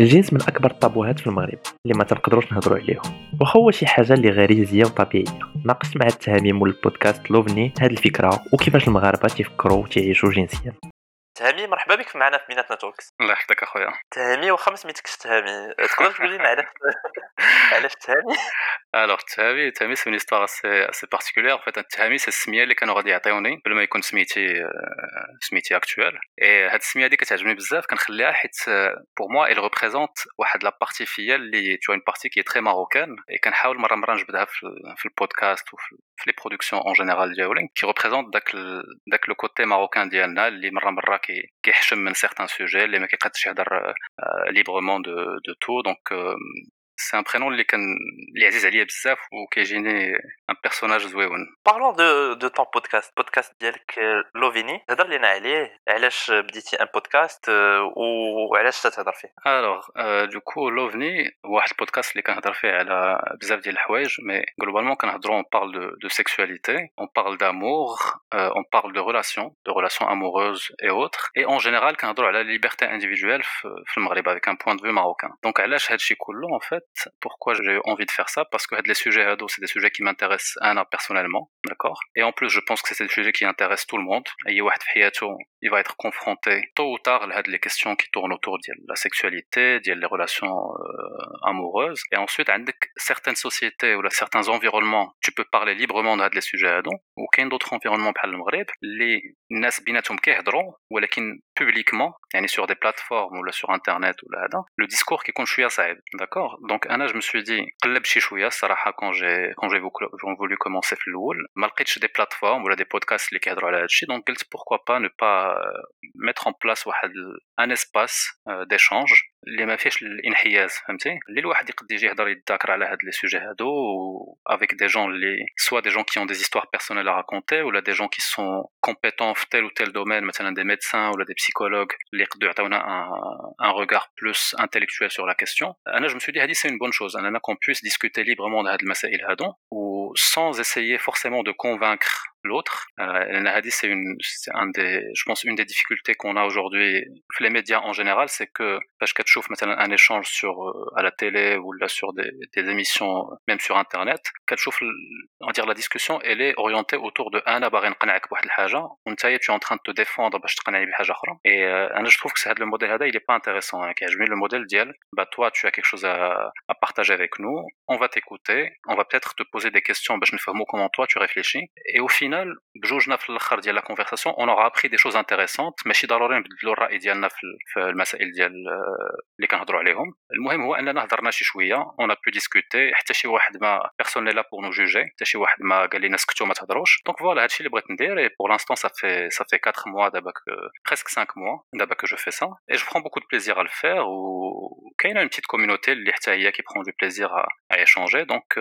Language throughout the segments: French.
الجنس من أكبر الطابوهات في المغرب اللي ما تنقدروش نهضروا عليهم. واخا هو شي حاجة اللي غريزيه وطبيعيه ناقشت مع التهامي مول البودكاست لوفني هاد الفكرة وكيفاش المغاربة تيفكروا وتعيشوا جنسيا. تهامي مرحبا بك معنا في ميناتنا توكس الله يحفظك أخويا. تهامي واخا ما سميتكش تهامي. تقدر تقول لنا علاش علاش تهامي؟ الوغ تهامي تهامي سي اون هيستوار اسي اسي بارتيكولير فيت التهامي سي السميه اللي كانوا غادي يعطيوني قبل ما يكون سميتي سميتي اكتوال اي هاد السمية هادي كتعجبني بزاف كنخليها حيت بور موا اي ريبريزونت واحد لا بارتي فيا اللي تو اون بارتي كي تري ماروكان اي كنحاول مره مرة نجبدها في, البودكاست وفي في لي برودكسيون اون جينيرال ديالي كي ريبريزونت داك داك لو كوتي ماروكان ديالنا اللي مره مرة كيحشم من سيغتان سوجي اللي ما كيقدش يهضر ليبرمون دو دو تو دونك سي ان برينون اللي كان اللي عزيز عليا بزاف وكيجيني ان بيرسوناج زويون بارلون دو دو طون بودكاست بودكاست ديالك لوفيني هضر لينا عليه علاش بديتي ان بودكاست وعلاش تتهضر فيه الوغ دوكو لوفني واحد البودكاست اللي كنهضر فيه على بزاف ديال الحوايج مي غلوبالمون كنهضروا اون بارل دو دو سيكسواليتي اون بارل دامور اون بارل دو ريلاسيون دو ريلاسيون اموروز اي اوتر اي اون جينيرال كنهضروا على ليبرتي انديفيدويل في المغرب افيك ان بوين دو فيو ماروكان دونك علاش هادشي كله اون فيت pourquoi j'ai envie de faire ça? Parce que les sujets ados, c'est des sujets qui m'intéressent Anna personnellement, d'accord? Et en plus, je pense que c'est des sujets qui intéressent tout le monde. Il va être confronté tôt ou tard à les questions qui tournent autour de la sexualité, de les relations euh, amoureuses. Et ensuite, certaines sociétés ou certains environnements, tu peux parler librement de les sujets. Ou qu'un d'autres environnements par le Maghreb, les nas binatum kehdron, ou publiquement, sur des plateformes ou sur internet ou là, le discours qui compte à d'accord? Donc, Anna, je me suis dit, quand j'ai quand j'ai voulu commencer le malgré des plateformes ou des podcasts les donc pourquoi pas ne pas mettre en place un espace d'échange اللي ما فيهش الانحياز فهمتي اللي الواحد يقد يجي يهضر يتذاكر على هاد لي سوجي هادو avec des gens اللي soit des gens qui ont des histoires personnelles à raconter ou là des gens qui sont compétents في tel ou tel domaine مثلا des médecins ou là des psychologues اللي يقدروا يعطيونا un, un regard plus intellectuel sur la question انا je me suis dit هادي c'est une bonne chose اننا qu'on puisse discuter librement de هاد المسائل هادو و sans essayer forcément de convaincre l'autre. Euh, c'est une, c'est un des, je pense, une des difficultés qu'on a aujourd'hui, les médias en général, c'est que, parce que maintenant un échange sur, euh, à la télé ou là sur des, des émissions, même sur Internet, on va dire la discussion, elle est orientée autour de un abarin qana'ak bouhad l'haja, on tu es en train de te défendre باش تقنعني بحاجة أخرى. Et euh, je trouve que c'est le modèle هذا, il est pas intéressant. Hein, je mets le modèle d'IEL, bah toi tu as quelque chose à, à partager avec nous, on va t'écouter, on va peut-être te poser des questions, باش نفهموا comment toi tu réfléchis, et au final final بجوجنا في الاخر ديال لا كونفرساسيون اون اورا ابري دي شوز انتريسونت ماشي ضروري نبدلوا الراي ديالنا في المسائل ديال اللي كنهضروا عليهم. المهم هو أننا هضرنا شي شوية اون بو ديسكوتي حتى شي واحد ما بيرسون لا بور نو جوجي حتى شي واحد ما قال لنا سكتوا ما تهضروش. دونك فوالا هادشي اللي بغيت ندير اي بور لانستون صافي صافي 4 موا دابا بريسك 5 موا دابا كو جو في سا اي جو برون بوكو دو بليزير ا الفير وكاينه اون بتيت كوميونيتي اللي حتى هي كي برون دو بليزير ا ايشونجي دونك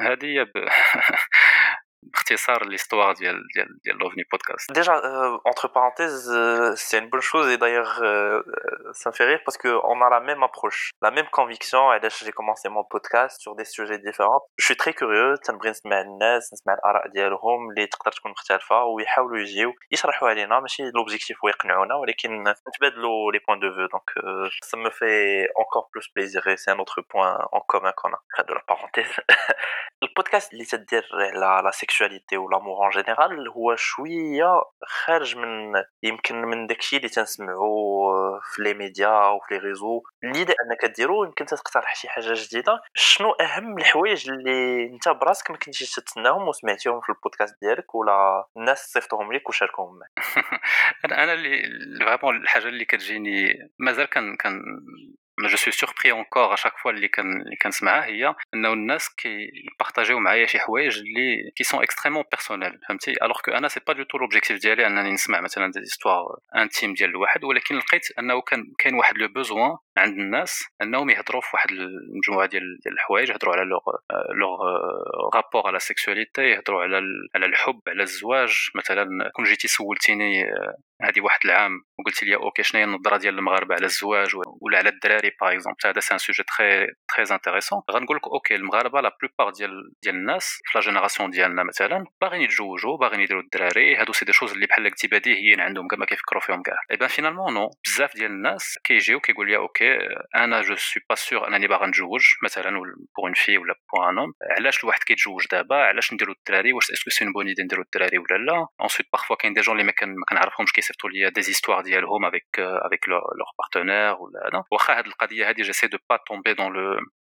هادي هي باختصار l'histoire ديال ديال ديال l'OVNI podcast. Déjà euh, entre parenthèses euh, c'est une bonne chose et d'ailleurs euh, ça me fait rire parce que on a la même approche, la même conviction علاش j'ai commencé mon podcast sur des sujets différents. Je suis très curieux تنبغي نسمع الناس نسمع الآراء ديالهم اللي تقدر تكون مختلفة ويحاولوا يجيو يشرحوا علينا ماشي l'objectif هو يقنعونا ولكن نتبادلوا les points de vue donc euh, ça me fait encore plus plaisir et c'est un autre point en commun qu'on a. de la parenthèse. البودكاست اللي تدير على لا سيكشواليتي والامور ان جينيرال هو شوية خارج من يمكن من داكشي اللي تنسمعو في لي ميديا أو في لي ريزو. اللي أنك ديرو يمكن تقترح شي حاجة جديدة. شنو أهم الحوايج اللي أنت براسك ما كنتيش تتسناهم وسمعتيهم في البودكاست ديالك؟ ولا الناس صيفطوهم لك وشاركوهم؟ معك أنا اللي فريمون الحاجة اللي كتجيني مازال كان كان جو سوي سوربري اونكور اشاك فوا اللي كان اللي كنسمعها هي إنه الناس كيبارطاجيو معايا شي حوايج اللي كي سون اكستريمون بيرسونيل فهمتي؟ الوغ كو أنا سي با دو تو لوبجيكتيف ديالي أنني نسمع مثلا دي زيستوار انتيم ديال الواحد ولكن لقيت أنه كان كاين واحد لو بوزوان عند الناس أنهم يهضروا في واحد المجموعه ديال ديال الحوايج يهضروا على لوغ لوغ رابور على سيكسواليتي يهضروا على على الحب على الزواج. مثلا كون جيتي سولتيني هذه واحد العام وقلت لي أوكي شنو هي النظرة ديال المغاربة على الزواج ولا على الدراري باغ اكزومبل هذا سي ان سوجي تري تري انتريسون غنقول لك أوكي المغاربة لا بلوبار ديال ديال الناس في لا جينيراسيون ديالنا مثلا باغيين يتزوجوا باغيين يديروا الدراري. هادو سي دي شوز اللي بحال قلتي بديهيين عندهم كما كيفكروا فيهم كاع. اي بان فينالمون نو بزاف ديال الناس كيجيو كيقول لي أوكي أنا جو سوي با سور أنني باغا نتزوج مثلا بوغ اون في ولا بوغ ان اوم علاش الواحد كيتزوج دابا؟ علاش نديروا الدراري؟ واش اسكو سي اون بون ايدي نديروا الدراري ولا لا؟ انسويت بارفوا كاين دي جون اللي ما كنعرفهمش كيصيفطوا لي دي زيستوار ديالهم افيك افيك لور بارتنير ولا هذا واخا هاد القضيه هادي جيسي دو با تومبي دون لو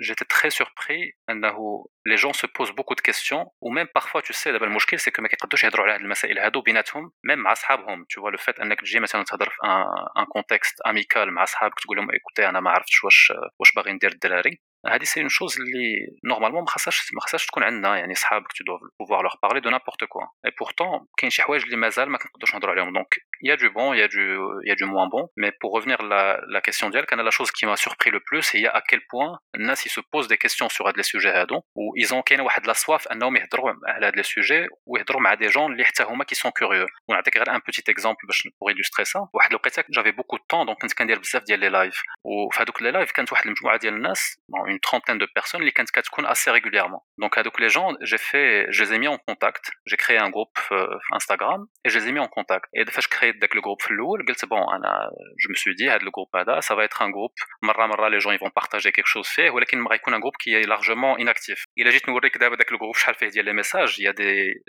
جيتي تري سوربري انه لي جون سو بوز بوكو دو كيستيون وميم بارفوا تو سي دابا المشكل سي كو ما كيقدوش يهضروا على هاد المسائل هادو بيناتهم ميم مع صحابهم تو لو فات انك تجي مثلا تهضر في ان كونتكست اميكال مع صحابك تقول لهم ايكوتي انا ما عرفتش واش واش باغي ندير الدراري هذه سي اون شوز اللي نورمالمون ما خاصهاش ما خاصهاش تكون عندنا يعني صحابك تو دوف بوفوار لوغ بارلي دو نابورت كوا اي بورتون كاين شي حوايج اللي مازال ما كنقدروش نهضروا عليهم دونك يا دو بون يا دو يا دو موان بون مي بور ريفينير لا لا كيسيون ديالك انا لا شوز كي ما سوربري لو بلوس هي ا كيل بوين الناس يسو بوز دي كيسيون سور هاد لي سوجي هادو و ايزون كاينه واحد لا سواف انهم يهضروا على هاد لي سوجي ويهضروا مع دي جون اللي حتى هما كي سون كوريو ونعطيك غير ان بوتيت اكزومبل باش بور إلوستري سا واحد الوقيته جافي بوكو طون دونك كنت كندير بزاف ديال لي لايف وفي هادوك لي لايف كانت واحد المجموعه ديال الناس une trentaine de personnes, les Kanskatskun assez régulièrement. Donc, avec les gens, j'ai fait, je les ai mis en contact. J'ai créé un groupe euh, Instagram et je les ai mis en contact. Et de fait, je créais le groupe Floul. Bon, je me suis dit, le groupe ça va être un groupe, marra marra, les gens ils vont partager quelque chose fait, ou un groupe qui est largement inactif. Il juste nous avec le groupe, je fait les messages, il y a des,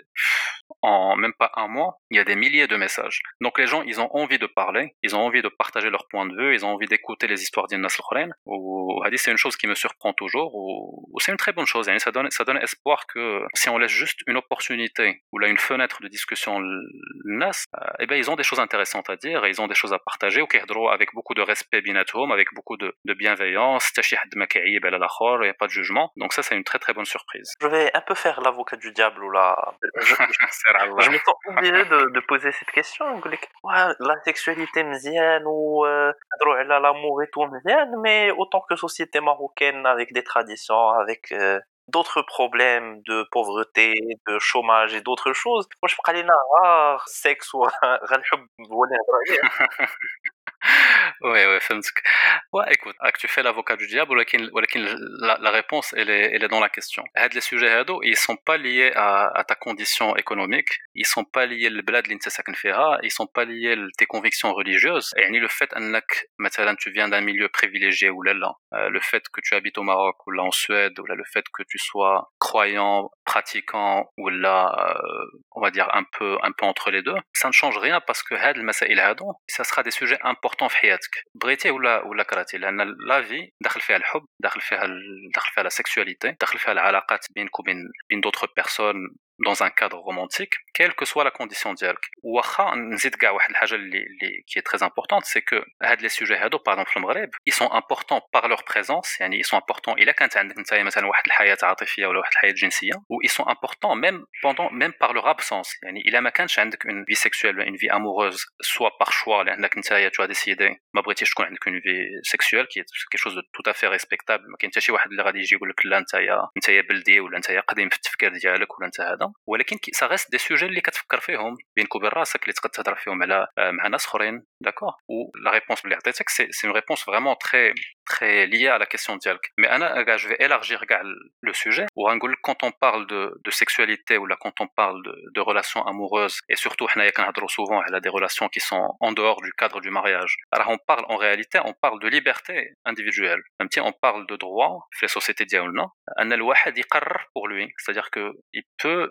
en même pas un mois, il y a des milliers de messages. Donc les gens, ils ont envie de parler, ils ont envie de partager leur point de vue, ils ont envie d'écouter les histoires d'Innas Ou Hadi, c'est une chose qui me surprend toujours, ou c'est une très bonne chose. Ça donne, ça donne espoir que si on laisse juste une opportunité ou là une fenêtre de discussion NAS, eh ben ils ont des choses intéressantes à dire ils ont des choses à partager ou avec beaucoup de respect binatome, avec beaucoup de, de bienveillance. Il n'y a pas de jugement. Donc ça, c'est une très très bonne surprise. Je vais un peu faire l'avocat du diable ou là. Je, me sens obligé de, de, poser cette question. la sexualité mzienne ou l'amour et tout mais autant que société marocaine avec des traditions, avec euh, d'autres problèmes de pauvreté, de chômage et d'autres choses. Moi, je parle rare sexe ou ouais, ouais, Ouais, écoute, tu fais l'avocat du diable, la, réponse, elle est, dans la question. Les sujets, ils sont pas liés à, ta condition économique, ils sont pas liés au sont pas liés à tes convictions religieuses. Et le fait que tu viens d'un milieu privilégié ou là, euh, le fait que tu habites au Maroc ou là en Suède, ou là le fait que tu sois croyant, pratiquant ou là, euh, on va dire un peu, un peu entre les deux, ça ne change rien parce que ça sera des sujets importants في حياتك. بغيتيه ولا ولا كرهتيه؟ لأن لا في داخل فيها الحب داخل فيها داخل فيها لا سيكسواليتي داخل فيها العلاقات بينك وبين بين دوطخ بيرسون dans un cadre romantique, quelle que soit la condition dialek. Ou nzid ga واحد الحاجه اللي qui est très importante, c'est que هاد les sujets هادو par exemple في المغرب, ils sont importants par leur présence, يعني ils sont importants الا كانت عندك انت مثلا واحد الحياه عاطفيه ولا واحد الحياه جنسيه, ou ils sont importants même pendant même par leur absence, يعني الا ما كانش عندك une vie sexuelle, une vie amoureuse, soit par choix لانك انت tu as décidé ما بغيتيش تكون عندك une vie sexuelle qui est quelque chose de tout à fait respectable, ما كاين حتى شي واحد اللي غادي يجي يقول لك لا انت انت بلدي ولا انت قديم في التفكير ديالك ولا انت هذا ولكن سا ريست دي سوجي اللي كتفكر فيهم بينك وبين راسك اللي تقدر تهضر فيهم على مع ناس اخرين داكور و لا ريبونس اللي عطيتك سي سي اون ريبونس فريمون تري très lié à la question dialogue. Mais Anna, je vais élargir le sujet. Ou quand on parle de, de sexualité ou là quand on parle de, de relations amoureuses et surtout souvent elle a des relations qui sont en dehors du cadre du mariage. Alors on parle en réalité, on parle de liberté individuelle. Même si on parle de droit, les sociétés diabolna, pour lui, c'est-à-dire que il peut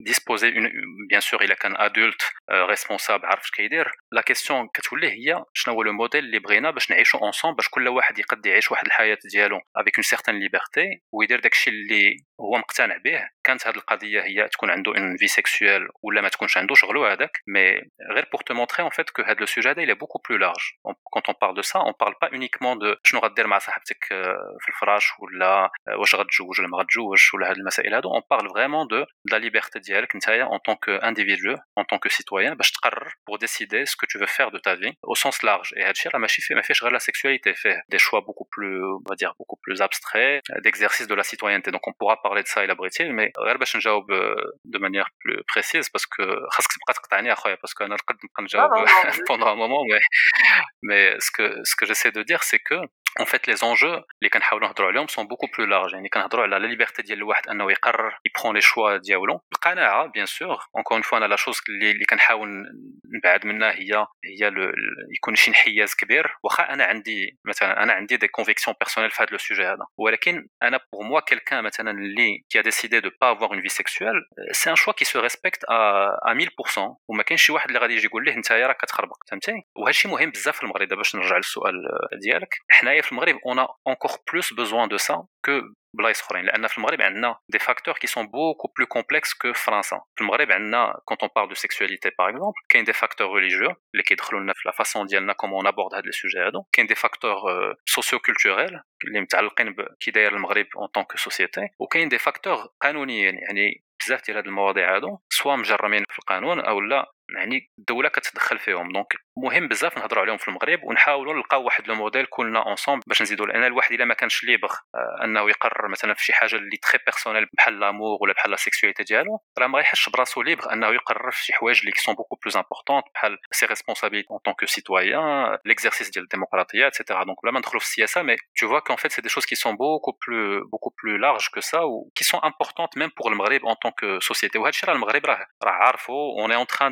disposer une bien sûr il a qu'un adulte euh, responsable عارف اش كيدير لا كيسيون كتولي هي شنو هو لو موديل اللي بغينا باش نعيشوا اونصومبل باش كل واحد يقد يعيش واحد الحياه ديالو افيك اون سيغتان ليبرتي ويدير داكشي اللي هو مقتنع به كانت هذه القضيه هي تكون عنده اون في سيكسويل ولا ما تكونش عنده شغلو هذاك مي غير بور te montrer en fait que هذا لو سوجي هذا il est beaucoup plus large quand on parle de ça on parle pas uniquement de شنو غدير مع صاحبتك في الفراش ولا واش غتجوج ولا ما غتجوجش ولا هاد المسائل هادو on parle vraiment de de la liberté ديالك نتايا en tant que individu en tant que citoyen باش تقرر pour décider ce que tu veux faire de ta vie au sens large et هادشي راه ماشي فيه ما فيهش غير la sexualité فيه des choix beaucoup plus on va dire beaucoup plus abstraits d'exercice de la citoyenneté donc on pourra parler de ça il abrité mais غير باش نجاوب de manière plus précise parce que خاصك تبقى تقطعني اخويا parce que انا نقد نبقى نجاوب pendant un moment mais mais ce que ce que j'essaie de dire c'est que اون فيت لي زونجو اللي كنحاولوا نهضروا عليهم سون بوكو بلو لارج يعني كنهضروا على لا ليبرتي ديال الواحد أنه يقرر يبخون لي شوا ديالو. القناعة بيان سور اونكور فوا أنا لا شوز اللي, اللي كنحاول نبعد منها هي هي ل... يكون شي انحياز كبير. واخا أنا عندي مثلا أنا عندي دي كونفيكسيون بيرسونيل في هذا لو سوجي هذا. ولكن أنا بوغ موا كيلكان مثلا اللي كي ا ديسيدي دو با افوار اون في سيكسوال سي ان شوا كي سو ريسبكت ا 100% وما كاينش شي واحد اللي غادي يجي يقول ليه أنت راك كتخربق فهمتي وهذا الشيء مهم بزاف في المغرب. دابا باش نرجع للسؤال ديالك. حنايا في المغرب on a encore plus besoin de ça que بلايص اخرين لان في المغرب عندنا دي فاكتور qui sont beaucoup plus complexes que فرنسا في المغرب عندنا quand on parle de sexualité par exemple كاين دي فاكتور religieux اللي كيدخلوا لنا في لا فاسون ديالنا كومون on aborde هاد لي سوجي هادو كاين دي فاكتور سوسيو كولتوريل اللي متعلقين بكي داير المغرب اون طون كو سوسيتي وكاين دي فاكتور قانونيين يعني بزاف ديال هاد المواضيع هادو سوا مجرمين في القانون او لا يعني الدولة كتدخل فيهم. دونك مهم بزاف نهضروا عليهم في المغرب ونحاولوا نلقاو واحد لو موديل كلنا اونصومبل باش نزيدوا لأن الواحد إلا ما كانش ليبر أنه يقرر مثلا في شي حاجة اللي تري بيرسونيل بحال لامور ولا بحال لا سيكسواليتي ديالو راه ما غيحسش براسو ليبر أنه يقرر في شي حوايج اللي سون بوكو بلوز امبورطون بحال سي ريسبونسابيلتي اون طون كو سيتويان ليكزارسيس ديال الديمقراطية ايتترا دونك بلا ما ندخلوا في السياسة مي تو فوا كون فيت سي دي شوز كي سون بوكو بلو بوكو بلو لارج كو سا و كي سون امبورطونت ميم بور المغرب اون طون كو سوسيتي وهذا الشيء راه المغرب راه راه عارفو اون اي اون تران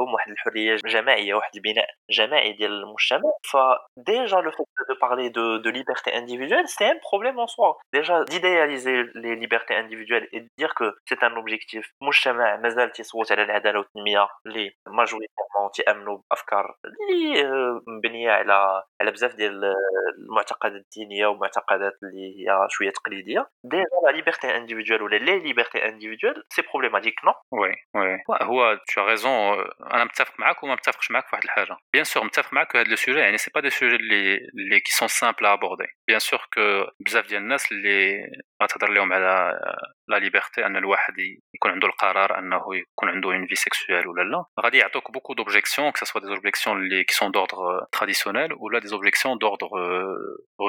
واحد الحريه جماعيه واحد البناء جماعي ديال المجتمع فديجا لو فيت دو بارلي دو دو ليبرتي انديفيدويل سي ان بروبليم en soi déjà d'idéaliser les libertés individuelles et de dire que c'est un objectif مجتمع مازال تيصوت على العداله والتنميه اللي ماجوريتيرمون تيامنوا بافكار اللي مبنيه على على بزاف ديال المعتقدات الدينيه ومعتقدات اللي هي شويه تقليديه ديجا لا ليبرتي انديفيدوال ولا لي ليبرتي انديفيدوال سي بروبليماتيك نو وي وي هو تو ريزون أنا متفق معاك وما متفقش معاك في واحد الحاجة. بيان سور متفق معاك هذا لو سوجي يعني سي با دي سوجي اللي اللي كي سون سامبل ابوردي بيان سور كو بزاف ديال الناس اللي غتهضر لهم على لا ليبرتي أن الواحد يكون عنده القرار أنه يكون عنده اون في سيكسويل ولا لا. غادي يعطوك بوكو دوبجيكسيون كو سوا دي اوبجيكسيون اللي كي سون دوردر تراديسيونيل ولا دي اوبجيكسيون دوردر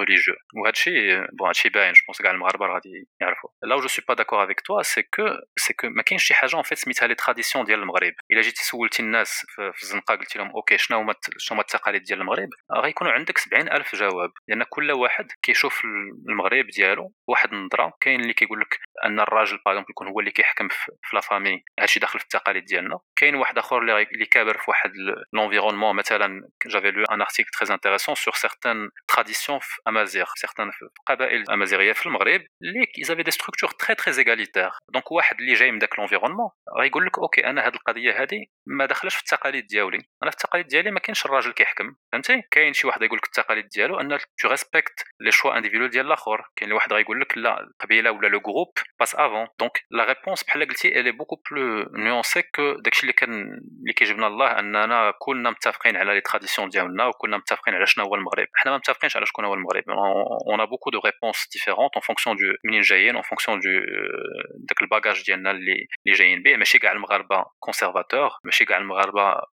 ريليجيو وهذا الشيء بون هذا الشيء باين جو بونس كاع المغاربة غادي يعرفوا. لا جو سوي با داكور افيك توا سي كو سي كو ما كاينش شي حاجة اون فيت سميتها لي تراديسيون ديال المغرب. إلا جيتي سولتي الناس في الزنقة قلتي لهم أوكي شنو هما شنو هما التقاليد ديال المغرب؟ غيكونوا عندك 70 ألف جواب. لأن كل واحد كيشوف المغرب ديالو واحد النظرة. كاين اللي كيقول لك أن الراجل باغ يكون هو اللي كيحكم في لا فامي هادشي داخل في التقاليد ديالنا. كاين واحد آخر اللي كابر في واحد لونفيرونمون مثلا جافي لو ان ارتيكل تري انتريسون سور سيغتان تراديسيون في امازيغ سيغتان في القبائل الامازيغيه في المغرب اللي ايزافي دي ستركتور تري تري ايغاليتير دونك واحد اللي جاي من داك لونفيرونمون غيقول لك أوكي أنا هاد القضية هادي ما داخلاش في التقاليد ديالي. أنا في التقاليد ديالي ما كاينش الراجل كيحكم. فهمتي؟ كاين شي واحد يقول لك التقاليد ديالو أن تو ريسبكت لي شوا انديفيدوال ديال الآخر. كاين واحد غيقول لك لا القبيلة ولا لو جروب با passe avant donc la réponse elle est beaucoup plus nuancée que داكشي اللي كان اللي كيجبنا الله اننا كلنا متفقين على لي تراديسيون ديالنا وكلنا متفقين على شنو هو المغرب حنا ما متفقينش على شكون هو المغرب on a beaucoup de réponses différentes en fonction du منين جايين en fonction du داك الباجاج ديالنا اللي اللي جايين به ماشي كاع المغاربه كونسيرفاتور ماشي كاع المغاربه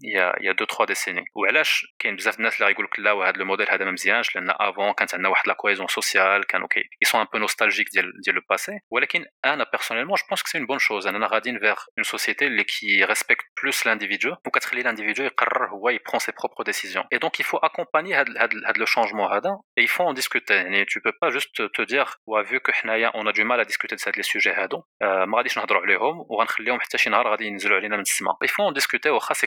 il y a il y a 2 3 décennies وعلاش كاين بزاف الناس اللي غيقول لك لا وهذا الموديل هذا ما مزيانش لان افون كانت عندنا واحد لا كويزون سوسيال كانوا كي ils sont un peu nostalgiques ديال ديال لو باسي ولكن انا بيرسونيلمون جو بونس كو سي اون بون شوز اننا غاديين فيغ اون سوسيتي اللي كي ريسبكت بلوس لانديفيدو وكتخلي لانديفيدو يقرر هو يبرون سي بروبر ديسيزيون اي دونك il faut accompagner هاد هاد هاد لو شونجمون هذا et il faut en discuter يعني tu peux pas juste te dire wa vu que حنايا on a du mal à discuter de هاد لي سوجي هادو ما غاديش نهضروا عليهم وغنخليهم حتى شي نهار غادي ينزلوا علينا من السماء il faut en discuter واخا سي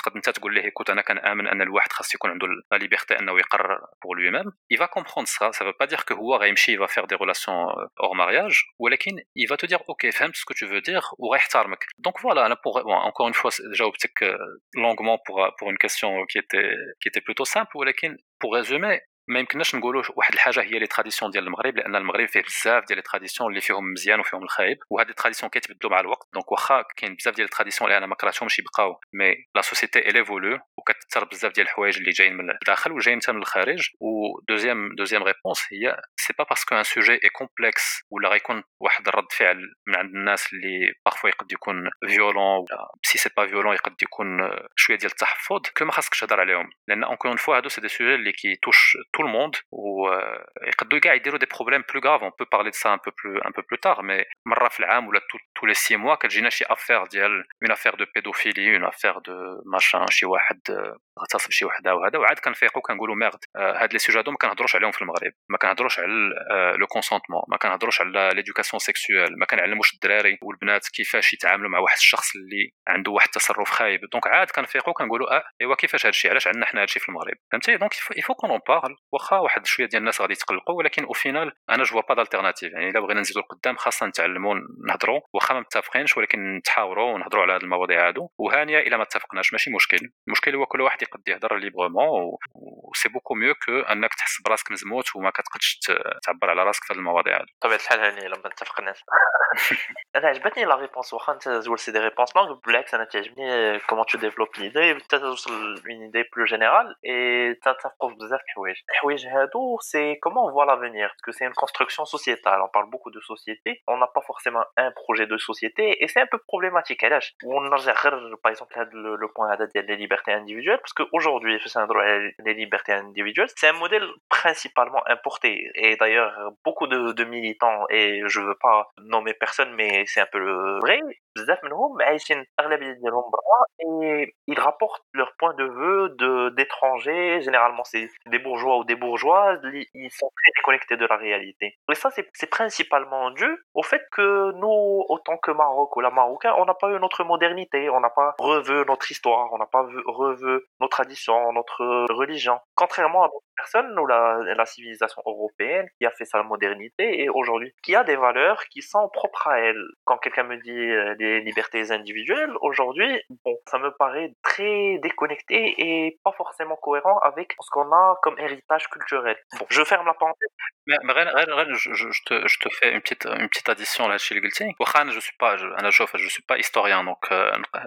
تقدر انت تقول ليه écoute انا كنامن ان الواحد خاص يكون عنده لا ليبرتي انه يقرر pour lui-même il va comprendre ça ça veut pas dire que هو غيمشي il va faire des relations hors mariage ولكن il va te dire ok فهمت ce que tu veux dire وغيحترمك donc voilà انا pour bon, encore une fois جاوبتك longuement pour pour une question qui était qui était plutôt simple ولكن pour résumer ما يمكنناش نقولوا واحد الحاجة هي لي تراديسيون ديال المغرب لأن المغرب فيه بزاف ديال لي تراديسيون اللي فيهم مزيان وفيهم الخايب وهاد لي تراديسيون كيتبدلوا مع الوقت. دونك واخا كاين بزاف ديال التراديسيون اللي أنا ما كرهتهمش يبقاو مي لا سوسيتي ايفولو وكتثر بزاف ديال الحوايج اللي جايين من الداخل وجايين حتى من الخارج. و دوزيام ريبونس هي سي با باسكو ان سوجي اي كومبلكس ولا غيكون واحد الرد فعل من عند الناس اللي بارفوا يقد يكون فيولون ولا سي سي با فيولون يقد يكون شوية ديال التحفظ كو ما خاصكش تهضر عليهم. لأن اونكور اون فوا هادو سي دي سوجي اللي كيتوش تو الموند ويقدروا كاع يديروا دي بروبليم بلو غاف اون بو بارلي دو سا ان بو بلو ان بو بلو تار مي مره في العام ولا تو لي سي موا كتجينا شي افير ديال اون افير دو بيدوفيلي اون افير دو ماشان شي واحد اغتصب شي وحده وهذا وعاد كنفيقوا كنقولوا ميرد هاد لي سوجي هادو ما كنهضروش عليهم في المغرب ما كنهضروش على لو كونسونتمون ما كنهضروش على ليدوكاسيون سيكسويل ما كنعلموش الدراري والبنات كيفاش يتعاملوا مع واحد الشخص اللي عنده واحد التصرف خايب دونك عاد كنفيقوا كنقولوا اه ايوا كيفاش هادشي علاش عندنا حنا هادشي في المغرب فهمتي دونك يفو كون اون بارل واخا واحد شوية ديال الناس غادي يتقلقوا ولكن أو فينال أنا جو با دالتيرناتيف يعني إلا بغينا نزيدوا لقدام خاصنا نتعلموا نهضروا واخا ما متفقينش ولكن نتحاوروا ونهضروا على هذه المواضيع هادو. وهانية إلا ما اتفقناش ماشي مشكل. المشكل هو كل واحد يقد يهضر ليبرمون و سي بوكو ميو كو أنك تحس براسك مزموت وما كتقدش تعبر على راسك في هذه المواضيع هادو. بطبيعه الحال هاني لما اتفقناش. أنا عجبتني لا ريبونس واخا أنت تقول سي دي ريبونس لونغ بالعكس أنا تعجبني كومون تو ديفلوب ليدي حتى توصل لون ايدي بلو جينيرال اي تتفقوا بزاف الحوايج. c'est comment on voit l'avenir Parce que c'est une construction sociétale. On parle beaucoup de société. On n'a pas forcément un projet de société. Et c'est un peu problématique. On a, par exemple, le point des libertés individuelles. Parce qu'aujourd'hui, les libertés individuelles, c'est un modèle principalement importé. Et d'ailleurs, beaucoup de, de militants, et je ne veux pas nommer personne, mais c'est un peu vrai, rapportent leur point de vue de d'étrangers. Généralement c'est des bourgeois ou des bourgeoises. Ils sont très déconnectés de la réalité. Et ça c'est principalement dû au fait que nous autant que Maroc ou la Marocain on n'a pas eu notre modernité. On n'a pas revu notre histoire. On n'a pas revu nos traditions notre religion. Contrairement à d'autres personnes ou la, la civilisation européenne qui a fait sa modernité et aujourd'hui qui a des valeurs qui sont propres à elle. Quand quelqu'un me dit des libertés individuelles, aujourd'hui, bon, ça me paraît très déconnecté et pas forcément cohérent avec ce qu'on a comme héritage culturel. Bon, je ferme la parenthèse mais je te fais une petite une petite addition là chez les قلتي واخا انا جو سوي با انا شوف جو سوي با هيستوريان دونك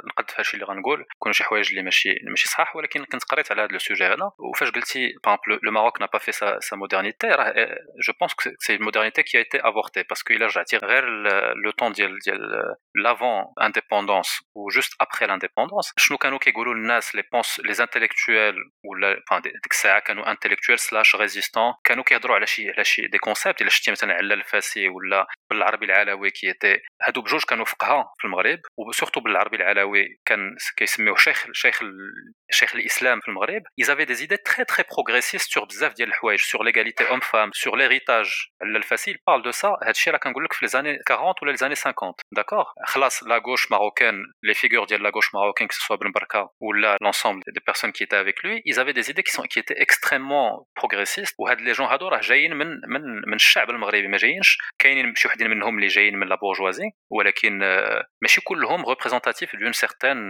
نقد في هادشي اللي غنقول كون شي حوايج اللي ماشي ماشي صحاح ولكن كنت قريت على هذا لو سوجي هذا وفاش قلتي بامبل لو ماروك n'a pas fait sa, sa modernité راه je pense que c'est une modernité qui a été avortée parce que الا رجعتي غير le temps ديال ديال l'avant indépendance ou juste après l'indépendance شنو كانوا كيقولوا الناس لي بونس لي انتيليكتويل ولا ديك الساعه كانوا انتيليكتويل سلاش ريزيستون كانوا كيهضروا على شي على شي دي كونسيبت الا شتي مثلا على الفاسي ولا بالعربي العلوي كي هادو بجوج كانوا فقهاء في المغرب وسورتو بالعربي العلوي كان كيسميوه شيخ شيخ شيخ الاسلام في المغرب ils avaient des idées très très progressistes sur بزاف ديال الحوايج sur l'égalité homme femme sur l'héritage على الفاسي il parle de ça هادشي راه كنقول لك في les années 40 ولا les années 50 d'accord خلاص la gauche marocaine les figures ديال la gauche marocaine que ce soit Ben Barka ou là l'ensemble des personnes qui étaient avec lui ils avaient des idées qui sont qui étaient extrêmement progressistes وهاد les gens هادو راه جايين من من من الشعب المغربي ما جايينش. كاينين شي وحدين منهم اللي جايين من لا بورجوازي ولكن ماشي كلهم ريبريزونتاتيف دون سيغتان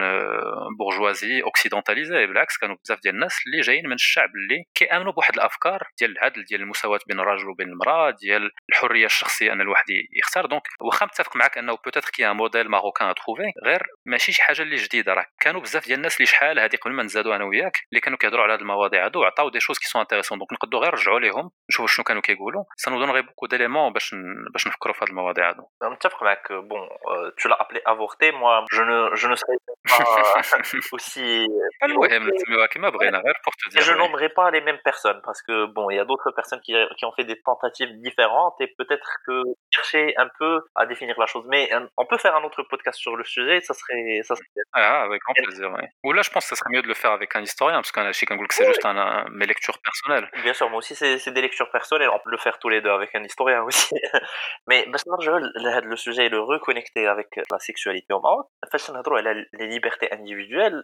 بورجوازي اوكسيدونتاليزي بالعكس كانوا بزاف ديال الناس اللي جايين من الشعب اللي كيأمنوا بواحد الأفكار ديال العدل ديال المساواة بين الرجل وبين المرأة ديال الحرية الشخصية أن الواحد يختار. دونك واخا متفق معك أنه بوتيتر كي ان موديل ماروكان اتروفي غير ماشي شي حاجة اللي جديدة. راه كانوا بزاف ديال الناس اللي شحال هذه قبل ما نزادوا أنا وياك اللي كانوا كيهضروا على هذه المواضيع هادو عطاو دي شوز كي سون انتريسون دونك نقدروا غير نرجعوا ليهم نشوفوا شنو كانوا كيقولوا سانو بوكو ديليمون باش باش نفكروا في هذه المواضيع هادو متفق معك بون tu l'as appelé avorté moi je ne je ne serais pas aussi المهم نسميوها كما بغينا غير pour te dire je nommerai pas les mêmes personnes parce que bon il y a d'autres personnes qui qui ont fait des tentatives différentes et peut-être que chercher un peu à définir la chose mais on peut faire un autre podcast sur le sujet ça serait ça serait ah avec grand plaisir ouais. ou là je pense que ça serait mieux de le faire avec un historien parce qu'un chic que c'est juste un, un, mes lectures personnelles bien sûr moi aussi c'est des lectures personnelles on peut le faire tous les deux avec un historien aussi mais le sujet est le reconnecter avec la sexualité au Maroc فاش نهضروا على les libertés individuelles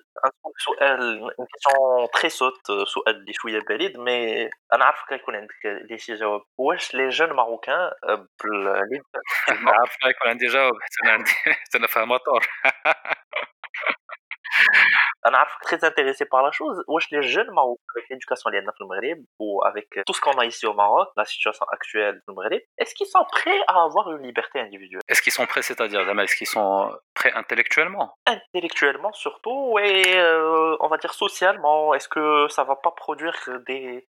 سؤال une question très saute سؤال اللي شويه بعيد مي انا عارف كيكون عندك لي شي جواب واش لي جون ماروكان بال عارف يكون عندي جواب حتى انا عندي حتى انا فاهم مطور انا عارف très intéressé par la chose واش les jeunes marocains avec l'éducation اللي عندنا في المغرب ou avec tout ce qu'on a ici au Maroc la situation actuelle du Maghreb est-ce qu'ils sont prêts à avoir une liberté individuelle est-ce qu'ils sont prêts c'est-à-dire est-ce qu'ils sont prêts intellectuellement intellectuellement surtout et euh, on va dire socialement est-ce que ça va pas produire des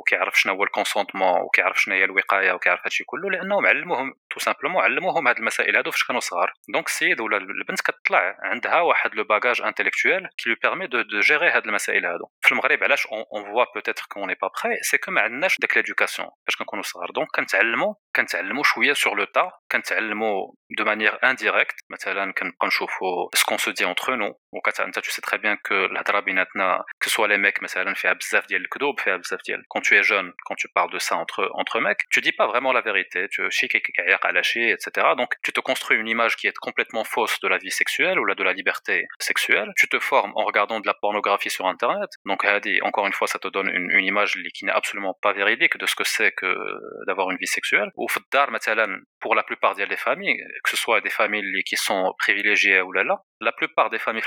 وكيعرف شنو هو الكونسونتمون وكيعرف شنو هي الوقاية وكيعرف هادشي كله لأنهم علموهم تو سامبلومون علموهم هاد المسائل هادو فاش كانوا صغار. دونك السيد ولا البنت كتطلع عندها واحد لو باجاج انتيليكتويل كي لو بيرمي دو دو جيري هاد المسائل هادو. في المغرب علاش اون فوا بوتيتر كون ني با بخي سي كو ما عندناش داك ليدوكاسيون فاش كنكونوا صغار. دونك كنتعلموا كنتعلموا شويه سور لو تا كنتعلموا دو مانيير انديريكت مثلا كنبقى نشوفوا سكون سو دي اونتر نو وكت انت تو سي تري بيان كو الهضره بيناتنا كو سوا لي ميك مثلا فيها بزاف ديال الكذوب فيها بزاف ديال كون تو جون كون تو بارل دو سا اونتر اونتر ميك تو دي با فريمون لا فيريتي تو شي كيعيق على شي اتسيتيرا دونك تو te construis une image qui est complètement fausse de la vie sexuelle ou de la liberté sexuelle. Tu te formes en regardant de la pornographie sur Internet. Donc, encore une fois, ça te donne une, une image qui n'est absolument pas véridique de ce que c'est que d'avoir une vie sexuelle. Ou pour la plupart des familles, que ce soit des familles qui sont privilégiées ou là là, la plupart des familles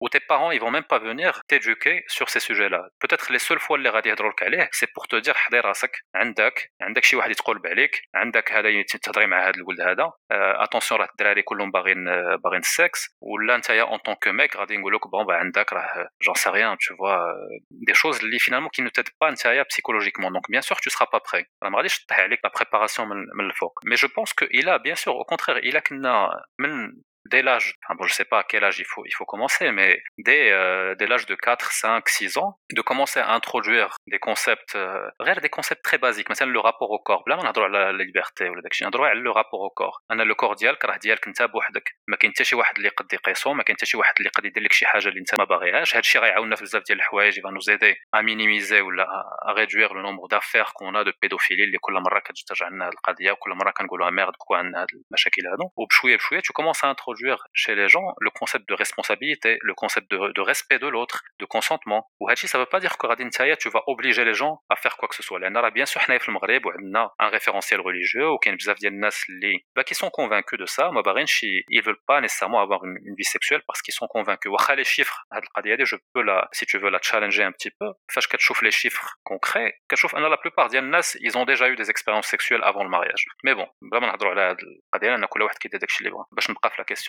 ou tes parents ils vont même pas venir t'éduquer sur ces sujets-là peut-être les seules fois اللي غادي يهضروا لك عليه c'est pour te dire حضي راسك عندك عندك شي واحد يتقول بعليك عندك هذا تهضري مع هذا الولد هذا اتونسيون راه الدراري كلهم باغيين باغيين السكس ولا انت اون طون كو ميك غادي نقول لك بون عندك راه جون سي ريان tu vois des choses اللي finalement qui ne t'aident pas انت psychologiquement donc bien sûr tu seras pas prêt راه ما غاديش تطيح عليك لا بريباراسيون من, من الفوق mais je pense que il a bien sûr au contraire il a كنا من dès l'âge, enfin bon, je sais pas à quel âge il faut, il faut commencer, mais dès, euh, dès l'âge de 4, 5, 6 ans, de commencer à introduire des concepts, euh, des concepts très basiques, مثلا le rapport au corps, là on a la liberté ولا داكشي نهضروا على le rapport au corps. انا le corps ديالك راه ديالك انت بوحدك، ما كاين حتى شي واحد اللي يقد يقيسو، ما كاين حتى شي واحد اللي يقد يدير لك شي حاجه اللي انت ما باغيهاش، هذا الشيء غيعاوننا في بزاف ديال الحوايج، il va nous aider à minimiser ولا à réduire le nombre d'affaires qu'on a de pédophilie اللي كل مره كترجع لنا هذه القضيه وكل مره كنقولوا ميرد كوا عندنا هذه المشاكل هذو وبشويه بشويه tu commences à introduire introduire chez les gens le concept de responsabilité, le concept de, respect de l'autre, de consentement. Ou ça veut pas dire que tu vas obliger les gens à faire quoi que ce soit. Là, bien sûr, on a un référentiel religieux, ou qui sont convaincus de ça, ils veulent pas nécessairement avoir une, vie sexuelle parce qu'ils sont convaincus. Les chiffres, je peux la, si tu veux la challenger un petit peu, fâche chauffe les chiffres concrets, la plupart des gens, ils ont déjà eu des expériences sexuelles avant le mariage. Mais bon, vraiment, on a la question.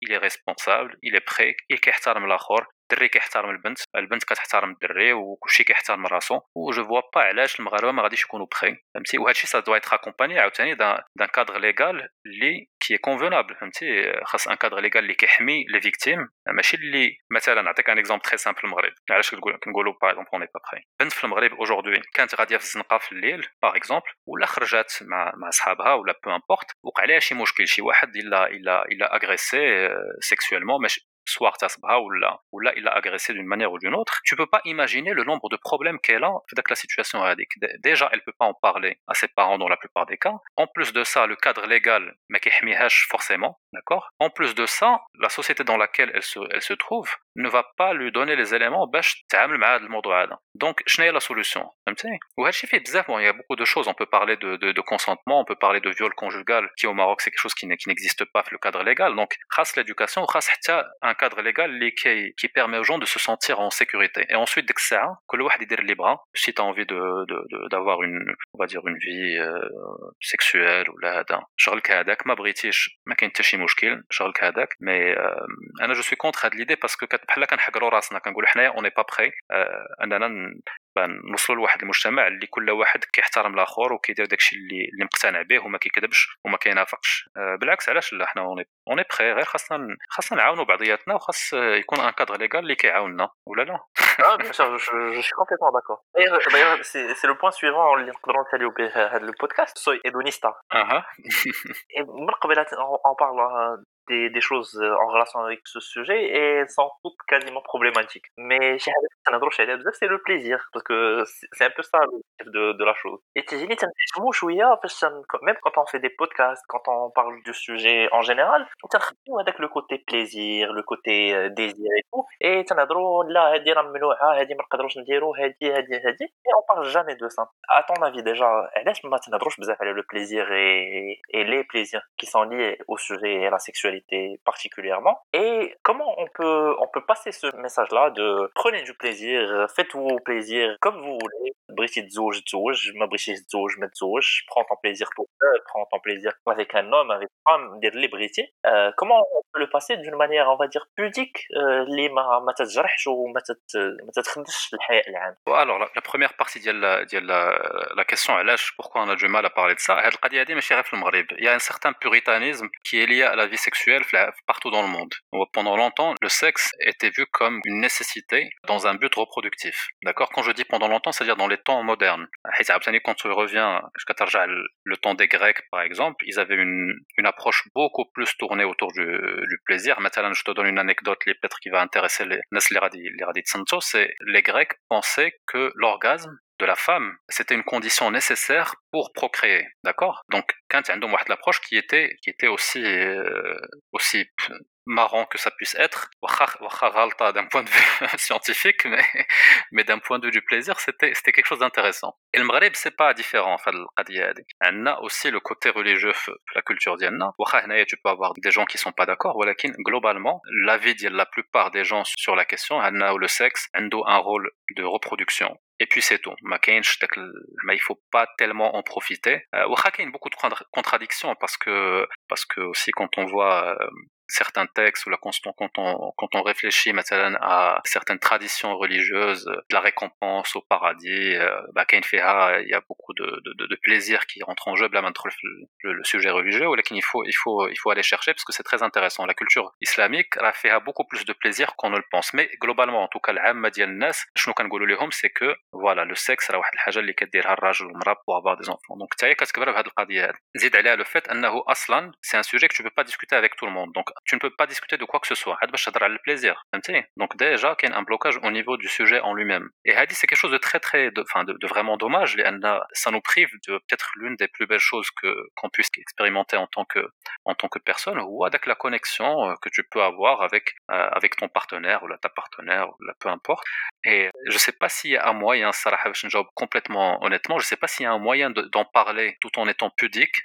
il est responsable, il est prêt, il est الدري كيحترم البنت البنت كتحترم الدري وكلشي كيحترم راسو. و جو فوا با علاش المغاربة ما غاديش يكونوا بخي. فهمتي؟ وهذا الشيء سا دوا ايتر اكومباني عاوتاني دان كادر ليغال اللي كي كونفونابل فهمتي؟ خاص ان كادر ليغال اللي كيحمي لي فيكتيم ماشي اللي مثلا نعطيك ان اكزومبل تري سامبل المغرب. علاش كنقولوا باغ اكزومبل اوني با بخي بنت في المغرب اوجوردي كانت غادية في الزنقة في الليل باغ اكزومبل ولا خرجات مع مع صحابها ولا بو امبورت وقع عليها شي مشكل. شي واحد الا الا إلا اغريسي سيكسويلمون soit ou là il a agressé d'une manière ou d'une autre, tu peux pas imaginer le nombre de problèmes qu'elle a avec la situation Déjà, elle peut pas en parler à ses parents dans la plupart des cas. En plus de ça, le cadre légal, mais qui forcément, d'accord? En plus de ça, la société dans laquelle elle se, elle se trouve ne va pas lui donner les éléments باش تعامل مع هذا الموضوع هذا. Donc, شنو هي la solution فهمتي وهادشي فيه بزاف il y a beaucoup de choses, on peut parler de, de, de consentement, on peut parler de viol conjugal qui au Maroc c'est quelque chose qui n'existe pas dans le cadre légal. Donc, grâce l'éducation, grâce un cadre légal qui, qui permet aux gens de se sentir en sécurité. Et ensuite, dès que ça, que le wahd est libre, si tu as envie de, d'avoir une, on va dire une vie euh, sexuelle ou là, شغل كهذاك ما بغيتيش ما كاين حتى شي مشكل شغل كهذاك mais euh, انا je suis contre هاد l'idée parce que بحال كنحقروا راسنا كنقولوا حنايا pas prêt euh, أننا نوصلوا لواحد المجتمع اللي كل واحد كيحترم الآخر وكيدير داكشي اللي اللي مقتنع به وما كيكذبش وما كينافقش بالعكس علاش لا حنا اوني بخي غير خاصنا خاصنا نعاونوا بعضياتنا وخاص يكون ان كادر ليغال اللي كيعاوننا ولا لا je, je, suis complètement d'accord. D'ailleurs, c'est le point suivant اللي نقدروا نساليو به هذا البودكاست سوي ادونيستا. أها. من قبل on parle des, choses euh, en relation avec ce sujet et sont toutes quasiment problématiques. Mais c'est le plaisir, parce que c'est un peu ça de, de la chose. Et même quand on fait des podcasts, quand on parle du sujet en général, avec le côté plaisir, le côté euh, désir et tout, et on parle jamais de ça. À ton avis déjà, le plaisir et les plaisirs qui sont liés au sujet et à la sexualité particulièrement. Et comment on peut, on peut passer ce message-là de prenez du plaisir, faites-vous plaisir comme vous voulez. Brigitte Zouj, Zouj, ma Brigitte Zouj, met Zouj, prends ton plaisir pour eux, prends ton plaisir avec un homme, avec une femme, des libertés. Euh, comment on peut le passer d'une manière, on va dire, pudique, les ma ma ou ma Alors, la, première partie de la, de la, la question, pourquoi on a du mal à parler de ça? Il y a un certain puritanisme qui est lié à la vie sexuelle partout dans le monde. Pendant longtemps, le sexe était vu comme une nécessité dans un but reproductif. D'accord? Quand je dis pendant longtemps, c'est-à-dire dans les temps modernes. Quand tu reviens, le temps des Grecs, par exemple, ils avaient une, approche beaucoup plus tournée autour du, plaisir. Maintenant, je te donne une anecdote, peut-être qui va intéresser les les c'est les Grecs pensaient que l'orgasme de la femme, c'était une condition nécessaire pour procréer, d'accord? Donc, quand il y a l'approche qui était, qui était aussi, euh, aussi marrant que ça puisse être, d'un point de vue scientifique, mais, mais d'un point de vue du plaisir, c'était, c'était quelque chose d'intéressant. Et le Maghreb, c'est pas différent, en On a aussi le côté religieux la culture diana. Tu peux avoir des gens qui sont pas d'accord, mais globalement, l'avis de la plupart des gens sur la question, le sexe, a un rôle de reproduction. Et puis c'est tout. Mais il faut pas tellement en profiter. Euh, il y a beaucoup de contradictions parce que, parce que aussi quand on voit euh, certains textes ou la quand on, quand on réfléchit maintenant à certaines traditions religieuses, de la récompense au paradis, euh, bah, il y a beaucoup de, de, de, plaisir qui rentre en jeu là maintenant le, le, sujet religieux ou là il faut il faut il faut aller chercher parce que c'est très intéressant la culture islamique a fait beaucoup plus de plaisir qu'on ne le pense mais globalement en tout cas l'âme ديال الناس شنو كنقولوا لهم c'est que voilà le sexe راه واحد الحاجه اللي كديرها الراجل والمراه pour avoir des enfants donc حتى هي كتكبر بهذه القضيه هذه زيد عليها le fait انه اصلا c'est un sujet que tu peux pas discuter avec tout le monde donc tu ne peux pas discuter de quoi que ce soit. le plaisir. Donc déjà, il y a un blocage au niveau du sujet en lui-même. Et Hadi, c'est quelque chose de très très, enfin, de, vraiment dommage. Ça nous prive de peut-être l'une des plus belles choses que qu'on puisse expérimenter en tant que en tant que personne, ou avec la connexion euh, que tu peux avoir avec euh, avec ton partenaire ou ta partenaire, ou peu importe. Et je sais pas s'il y a un moyen, job complètement honnêtement, je sais pas s'il y a un moyen d'en parler tout en étant pudique.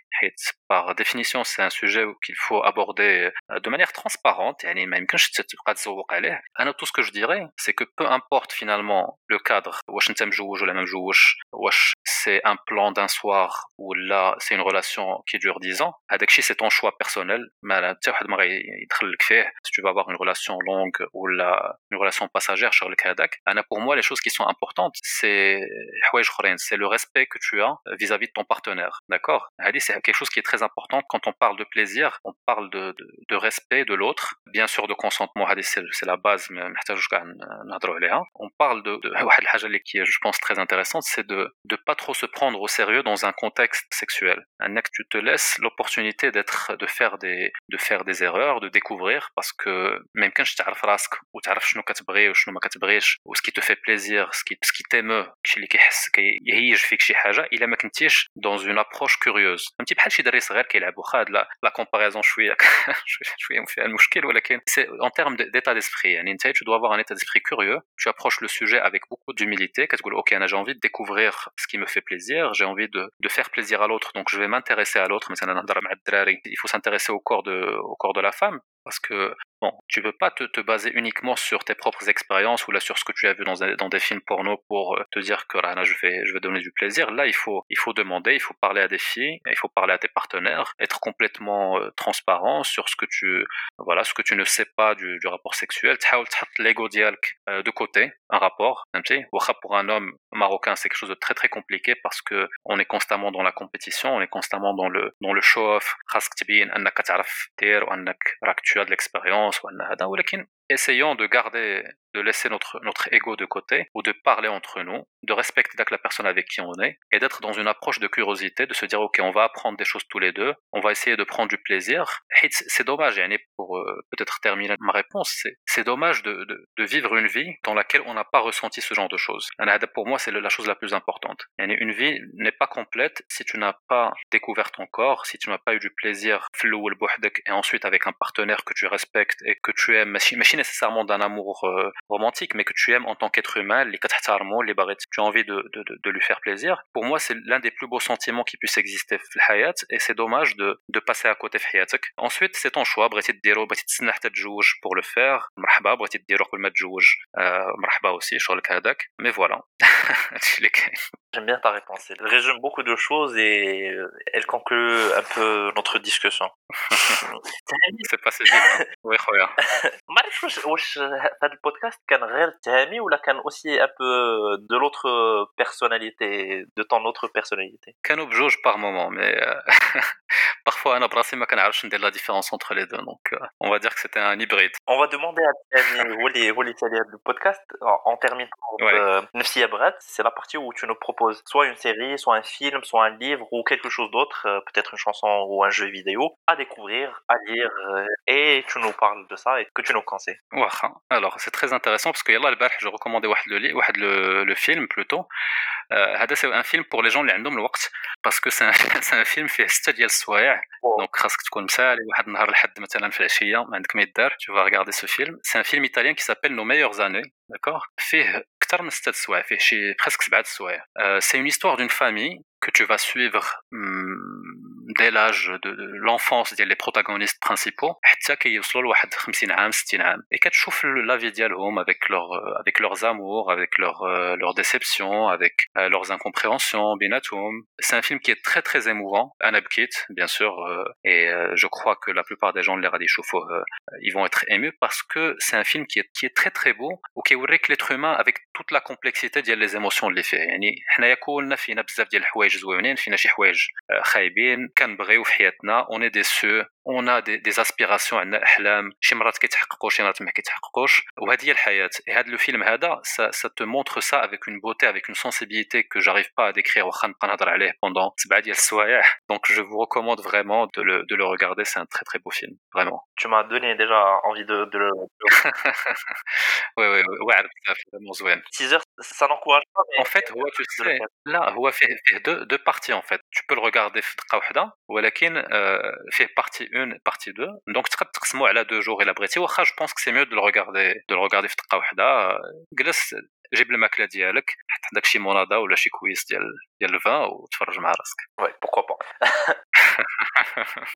Par définition, c'est un sujet qu'il faut aborder euh, de manière transparente. Et même tout ce que je dirais, c'est que peu importe finalement le cadre, c'est un plan d'un soir ou là c'est une relation qui dure dix ans. c'est ton choix personnel. Si tu vas avoir une relation longue ou là une relation passagère, pour moi, les choses qui sont importantes, c'est c'est le respect que tu as vis-à-vis de ton partenaire. D'accord? C'est quelque chose qui est très important quand on parle de plaisir, on parle de, de, respect de l'autre, bien sûr de consentement, c'est la base, mais on parle de, de qui est, je pense, très intéressante, c'est de ne pas trop se prendre au sérieux dans un contexte sexuel. Un acte, tu te laisses l'opportunité d'être, de faire des, de faire des erreurs, de découvrir, parce que même quand tu تعرف راسك وتعرف شنو كتبغي وشنو ما كتبغيش ce qui te fait plaisir ce qui ce qui t'émeut الشيء اللي كيحس كيهيج فيك شي حاجه الا ما كنتيش dans une approche curieuse فهمتي بحال شي دري صغير كيلعبوا خاد لا لا كومباريزون شويه شويه فيها المشكل ولكن c'est en termes d'état d'esprit يعني انت tu dois avoir un état d'esprit curieux tu approches le sujet avec beaucoup d'humilité كتقول ok j'ai envie de découvrir ce qui me fait plaisir j'ai envie de de faire plaisir à l'autre donc je vais m'intéresser à l'autre مثلا نهضر مع الدراري il faut s'intéresser au corps de au corps de la femme parce que bon, tu veux pas te, baser uniquement sur tes propres expériences ou là sur ce que tu as vu dans, dans des films porno pour euh, te dire que là, je vais je vais donner du plaisir. Là, il faut il faut demander, il faut parler à des filles, il faut parler à tes partenaires, être complètement euh, transparent sur ce que tu voilà ce que tu ne sais pas du, rapport sexuel. l'ego euh, de côté, un rapport. Pour un homme marocain, c'est quelque chose de très très compliqué parce que on est constamment dans la compétition, on est constamment dans le dans le show-off. Tu as de l'expérience essayons de garder, de laisser notre, notre ego de côté ou de parler entre nous, de respecter la personne avec qui on est et d'être dans une approche de curiosité, de se dire ok, on va apprendre des choses tous les deux, on va essayer de prendre du plaisir. C'est dommage, pour euh, peut-être terminer ma réponse, c'est dommage de, de, de, vivre une vie dans laquelle on n'a pas ressenti ce genre de choses. Pour moi, c'est la chose la plus importante. Une vie n'est pas complète si tu n'as pas découvert ton corps, si tu n'as pas eu du plaisir et ensuite avec un partenaire que tu respectes et que tu aimes, nécessairement d'un amour euh, romantique, mais que tu aimes en tant qu'être humain, les les barrettes, tu as envie de, de, de, lui faire plaisir. Pour moi, c'est l'un des plus beaux sentiments qui puisse exister dans la et c'est dommage de, de passer à côté de la. Ensuite, c'est ton choix. Tu veux faire pour le faire. Marhaba, tu veux faire Marhaba aussi, je le Mais voilà. J'aime bien ta réponse. Elle résume beaucoup de choses et elle conclut un peu notre discussion. c'est passé vite. Hein. Oui, regarde. Je podcast البودكاست كان غير تهامي ولا كان aussi un peu de l'autre personnalité de ton autre personnalité كانوا بجوج par moment mais parfois انا براسي ما كنعرفش ندير la différence entre les deux donc on va dire que c'était un hybride. On va demander à Tami هو اللي هو اللي le podcast en terminant نفسية بغات c'est la partie où tu nous proposes soit une série, soit un film, soit un livre ou quelque chose d'autre, euh, peut-être une chanson ou un jeu vidéo à découvrir, à lire euh, et tu nous parles de ça et que tu nous conseilles. alors c'est très intéressant parce que yallah البارح je recommandais واحد le واحد le, le film plutôt هذا c'est un film pour les gens اللي عندهم الوقت parce que c'est un, c'est un film فيه ستة ديال السوايع دونك خاصك تكون مسالي واحد النهار الحد مثلا في العشيه ما عندك ما يدار tu vas regarder ce film c'est un film italien qui s'appelle Nos meilleures années d'accord فيه اكثر من ستة سوايع فيه شي presque سبعة سوايع c'est une histoire d'une famille que tu vas suivre hmm, dès l'âge de l'enfance des protagonistes principaux حتى كيوصلوا لواحد 50 عام 60 عام et كتشوف la vie ديالهم avec leur avec leurs amours avec leurs leurs déceptions avec leurs incompréhensions بيناتهم c'est un film qui est très très émouvant انا بكيت bien sûr et je crois que la plupart des gens اللي غادي يشوفوه ils vont être émus parce que c'est un film qui est qui est très très beau وكيوريك l'être humain avec toute la complexité ديال les émotions اللي فيه يعني حنايا كلنا فينا بزاف ديال الحوايج زوينين فينا شي حوايج خايبين كنبغيو في حياتنا اون دي سو اون ا دي, دي اسبيراسيون عندنا احلام شي مرات كيتحققوا شي مرات ما كيتحققوش وهذه هي الحياه هذا لو فيلم هذا سا تو مونتر سا افيك اون بوتي افيك اون سونسيبيليتي كو جاريف با ا ديكرير واخا نبقى نهضر عليه بوندون سبعه ديال السوايع دونك جو فو ريكوموند فريمون دو لو دو لو regarder c'est un très très beau film vraiment tu m'as donné déjà envie de, de le oui oui واعر بزاف vraiment زوين teaser ça n'encourage pas mais en fait هو tu sais là هو فيه فيه deux deux parties en fait tu peux le regarder في دقه واحده ولكن فيه partie 1 partie 2 donc تقدر تقسمو على deux jours الا بغيتي واخا c'est mieux de le regarder de le regarder في دقة واحدة. جلس جيب الماكلة ديالك حط عندك شي مونادا ولا شي كويس ديال ديال الفان وتفرج مع راسك. وي بوكو با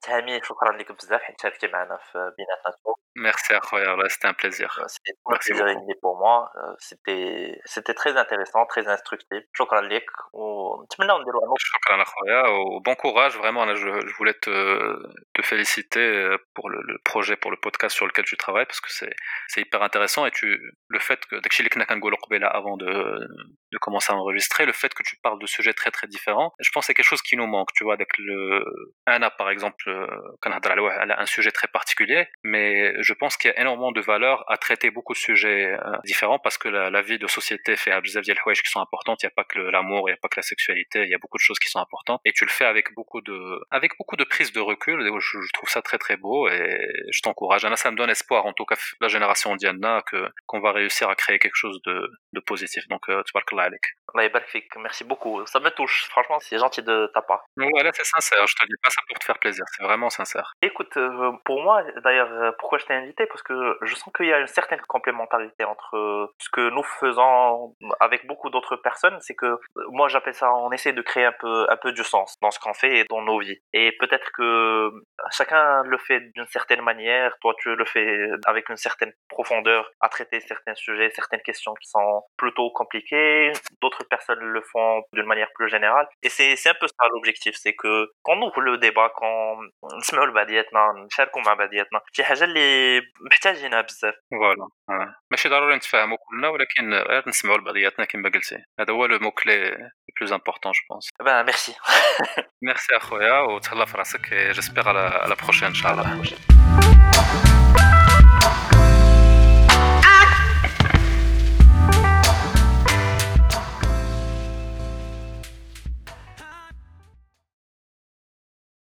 تهامي شكرا لك بزاف حيت شاركتي معنا في بيناتنا Merci à c'était un plaisir. Euh, c'était un plaisir beaucoup. pour moi. Euh, c'était c'était très intéressant, très instructif. Bon courage, vraiment. Je, voulais te, te, féliciter euh, pour le, le, projet, pour le podcast sur lequel tu travailles, parce que c'est hyper intéressant. Et tu, le fait que, avant de, de commencer à enregistrer, le fait que tu parles de sujets très très différents, je pense que c'est quelque chose qui nous manque. Tu vois, avec le Anna, par exemple, elle a un sujet très particulier, mais je je pense qu'il y a énormément de valeur à traiter beaucoup de sujets euh, différents parce que la, vie de société fait à bzaf dial qui sont importantes. Il n'y a pas que l'amour, il n'y a pas que la sexualité, il y a beaucoup de choses qui sont importantes. Et tu le fais avec beaucoup de, avec beaucoup de prise de recul. Je, trouve ça très très beau et je t'encourage. Ça me donne espoir, en tout cas, la génération Diana, que qu'on va réussir à créer quelque chose de, de positif. Donc, tu parles que Merci beaucoup. Ça me touche. Franchement, c'est gentil de ta part. Voilà, c'est sincère. Je te dis pas ça pour te faire plaisir. C'est vraiment sincère. Écoute, euh, pour moi, d'ailleurs, euh, pourquoi je t'ai parce que je sens qu'il y a une certaine complémentarité entre euh, ce que nous faisons avec beaucoup d'autres personnes. C'est que euh, moi, j'appelle ça, on essaie de créer un peu, un peu du sens dans ce qu'on fait et dans nos vies. Et peut-être que euh, chacun le fait d'une certaine manière. Toi, tu le fais avec une certaine profondeur à traiter certains sujets, certaines questions qui sont plutôt compliquées. D'autres personnes le font d'une manière plus générale. Et c'est, un peu ça l'objectif. C'est que quand on ouvre le débat, quand, on... اللي محتاجينها بزاف. فوالا ماشي ضروري نتفاهموا كلنا ولكن غير نسمعوا لبعضياتنا كما قلتي. هذا هو لو مو كلي plus important je pense. Ben merci. Merci اخويا وتهلا في راسك جيسبيغ على la prochaine ان شاء الله